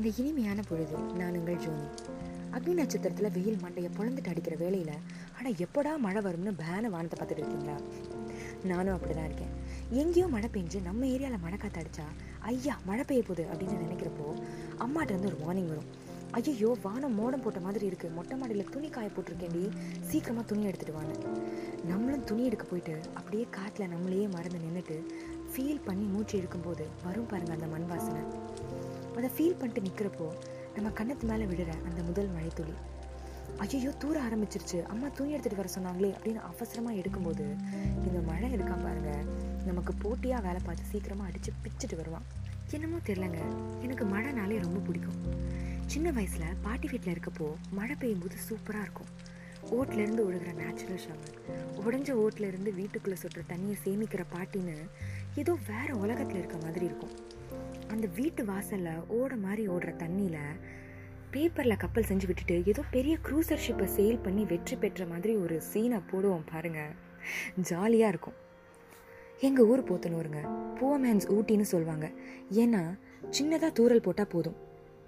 இந்த இனிமையான பொழுது நான் உங்கள் ஜோனி. அக்னி நட்சத்திரத்தில் வெயில் மண்டையை பொழந்துட்டு அடிக்கிற வேலையில் ஆனால் எப்படா மழை வரும்னு பேன வானத்தை பார்த்துட்டு இருக்கீங்களா? நானும் அப்படி தான் இருக்கேன். எங்கேயோ மழை பெஞ்சு நம்ம ஏரியாவில் மழை காற்று அடித்தா ஐயா மழை பெய்ய போகுது அப்படின்னு நினைக்கிறப்போ அம்மாட்டேருந்து ஒரு வார்னிங் வரும். ஐயோ வானம் மோடம் போட்ட மாதிரி இருக்குது மொட்டை மாடியில் துணி காய போட்டிருக்கேன்டி. சீக்கிரமாக துணி எடுத்துகிட்டு வான்னு. நம்மளும் துணி எடுக்க போயிட்டு அப்படியே காற்றுல நம்மளையே மறந்து நின்றுட்டு ஃபீல் பண்ணி மூச்சு இழுக்கும்போது வரும் பாருங்க அந்த மண் வாசனை. அதை ஃபீல் பண்ணிட்டு நிற்கிறப்போ நம்ம கண்ணத்து மேலே விடுற அந்த முதல் மழைத்துளி. ஐயோ தூர ஆரம்பிச்சிருச்சு. அம்மா தூங்கி எடுத்துகிட்டு வர சொன்னாங்களே அப்படின்னு அவசரமாக எடுக்கும்போது இந்த மழை இருக்கா பாருங்க. நமக்கு போட்டியாக வேலை பார்த்து சீக்கிரமாக அடித்து பிச்சுட்டு வருவான். என்னமோ தெரிலங்க எனக்கு மழைனாலே ரொம்ப பிடிக்கும். சின்ன வயசில் பாட்டி வீட்டில் இருக்கப்போ மழை பெய்யும்போது சூப்பராக இருக்கும். ஓட்லேருந்து ஒழுகிற நேச்சுரல் ஷவர் உடஞ்ச ஓட்லேருந்து வீட்டுக்குள்ளே சுட்டுற தண்ணியை சேமிக்கிற பாட்டின்னு ஏதோ வேறு உலகத்தில் இருக்க மாதிரி இருக்கும். அந்த வீட்டு வாசலில் ஓட மாதிரி ஓடுற தண்ணியில் பேப்பரில் கப்பல் செஞ்சு விட்டுட்டு ஏதோ பெரிய க்ரூசர் ஷிப்பை சேல் பண்ணி வெற்றி பெற்ற மாதிரி ஒரு சீனை போடுவோம் பாருங்கள் ஜாலியாக இருக்கும். எங்கள் ஊர் போத்தனூருங்க. பூவமேன்ஸ் ஊட்டின்னு சொல்லுவாங்க ஏன்னா சின்னதாக தூரல் போட்டால் போதும்.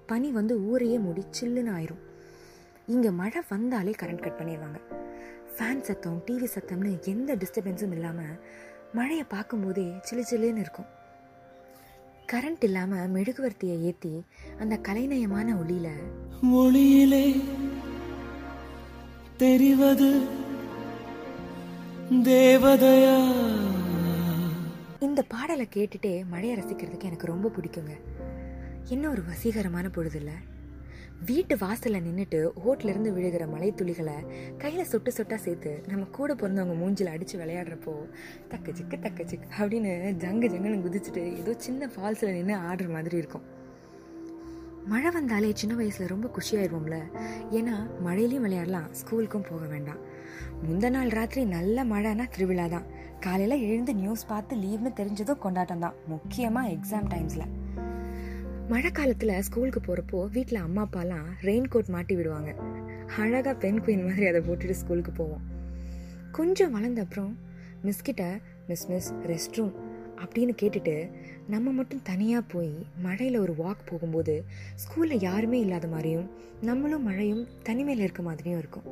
பனி வந்து ஊரையே முடி சில்லுன்னு ஆயிரும். இங்கே மழை வந்தாலே கரண்ட் கட் பண்ணிடுவாங்க. ஃபேன் சத்தம் டிவி சத்தம்னு எந்த டிஸ்டர்பன்ஸும் இல்லாமல் மழையை பார்க்கும்போதே சிலு சில்லுன்னு இருக்கும். கரண்ட் இல்லாமல் மெழுகுவர்த்தியை ஏற்றி அந்த கலைநயமான ஒளியில் ஒளியிலே தெரிவது தேவதையா? இந்த பாடலை கேட்டுட்டே மழையை ரசிக்கிறதுக்கு எனக்கு ரொம்ப பிடிக்குங்க. என்ன ஒரு வசீகரமான பொழுது இல்லை? வீட்டு வாசலில் நின்றுட்டு ஓட்டிலிருந்து விழுகிற மலை துளிகளை கையில் சொட்டு சொட்டா சேர்த்து நம்ம கூட பிறந்தவங்க மூஞ்சில் அடித்து விளையாடுறப்போ தக்க சிக்கு தக்க சிக்கு அப்படின்னு ஜங்கு ஜங்குன்னு குதிச்சுட்டு ஏதோ சின்ன ஃபால்ஸில் நின்று ஆடுற மாதிரி இருக்கும். மழை வந்தாலே சின்ன வயசில் ரொம்ப குஷியாயிருவோம்ல. ஏன்னா மழையிலையும் விளையாடலாம் ஸ்கூலுக்கும் போக வேண்டாம். முந்த நாள் ராத்திரி நல்ல மழைனா திருவிழா தான் காலையில் எழுந்து நியூஸ் பார்த்து லீவ்னு தெரிஞ்சதும் கொண்டாட்டம் தான் முக்கியமாக எக்ஸாம் டைம்ஸில் மழை காலத்தில் ஸ்கூலுக்கு போகிறப்போ வீட்டில் அம்மா அப்பாலாம் ரெயின் கோட் மாட்டி விடுவாங்க. அழகாக பெண் குயின் மாதிரி அதை போட்டுட்டு ஸ்கூலுக்கு போவோம். கொஞ்சம் வளர்ந்த அப்புறம் மிஸ்கிட்ட மிஸ் மிஸ் ரெஸ்ட் ரூம் அப்படின்னு கேட்டுட்டு நம்ம மட்டும் தனியாக போய் மழையில் ஒரு வாக் போகும்போது ஸ்கூலில் யாருமே இல்லாத மாதிரியும் நம்மளும் மழையும் தனிமையில் இருக்க மாதிரியும் இருக்கும்.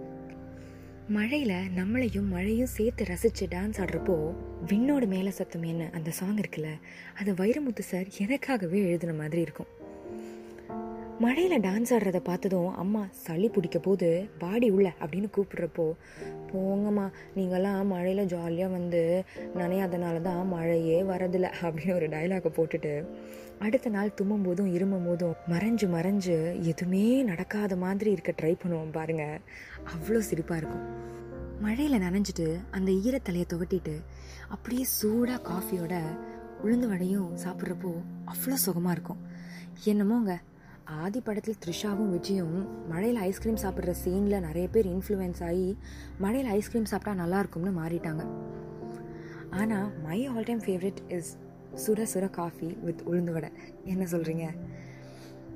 மழையில் நம்மளையும் மழையும் சேர்த்து ரசித்து டான்ஸ் ஆடுறப்போ விண்ணோட மேலே சத்தம் என்ன? அந்த சாங் இருக்குல்ல அது வைரமுத்து சார் எனக்காகவே எழுதின மாதிரி இருக்கும். மழையில் டான்ஸ் ஆடுறத பார்த்ததும் அம்மா சளி பிடிக்க போது பாடி உள்ள அப்படின்னு கூப்பிட்றப்போ போங்கம்மா நீங்கள்லாம் மழையில் ஜாலியாக வந்து நனையாதனால தான் மழையே வரதில்ல அப்படின்னு ஒரு டைலாகை போட்டுட்டு அடுத்த நாள் தும்மும் போதும் இருமும் போதும் மறைஞ்சு மறைஞ்சு எதுவுமே நடக்காத மாதிரி இருக்க ட்ரை பண்ணுவோம் பாருங்கள் அவ்வளோ சிரிப்பாக இருக்கும். மழையில் நனைஞ்சிட்டு அந்த ஈரத்தலையை துவட்டிட்டு அப்படியே சூடாக காஃபியோட உளுந்து வடையும் சாப்பிட்றப்போ அவ்வளோ சுகமாக இருக்கும். என்னமோங்க ஆதி படத்தில் த்ரிஷாவும் விஜயும் மழையில் ஐஸ்கிரீம் சாப்பிட்ற சீனில் நிறைய பேர் இன்ஃப்ளூயன்ஸ் ஆகி மழையில் ஐஸ்கிரீம் சாப்பிட்டா நல்லா இருக்கும்னு மாறிட்டாங்க. ஆனால் my all time favourite is சுட சுட காஃபி வித் உளுந்து வடை. என்ன சொல்கிறீங்க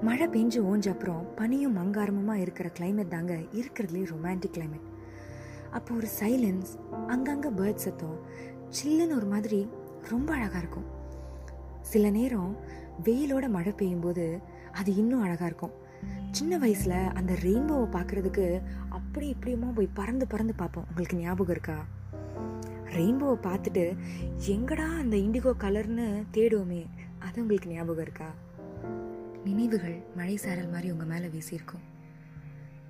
மழை பெஞ்சு ஓஞ்ச அப்புறம் பனியும் மங்காரமுமாக இருக்கிற கிளைமேட் தாங்க இருக்கிறதுலே ரொமான்டிக் கிளைமேட் அப்போ ஒரு சைலன்ஸ் அங்கங்கே பேர்ட் சத்தம் சில்லுன்னு ஒரு மாதிரி ரொம்ப அழகாக இருக்கும். சில நேரம் வெயிலோட மழை பெய்யும்போது அது இன்னும் அழகாக இருக்கும். சின்ன வயசில் அந்த ரெயின்போவை பார்க்குறதுக்கு அப்படி இப்படியுமா போய் பறந்து பறந்து பார்ப்போம். உங்களுக்கு ஞாபகம் இருக்கா? ரெயின்போவை பார்த்துட்டு எங்கடா அந்த இண்டிகோ கலர்னு தேடுவோமே அது உங்களுக்கு ஞாபகம் இருக்கா? நினைவுகள் மழை சாரல் மாதிரி உங்கள் மேலே வீசியிருக்கும்.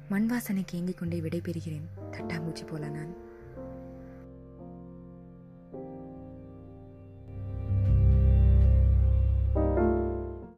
மண் வாசனைக்கு ஏங்கிக் கொண்டே விடைபெறுகிறேன். தட்டாம்பூச்சி போல நான்.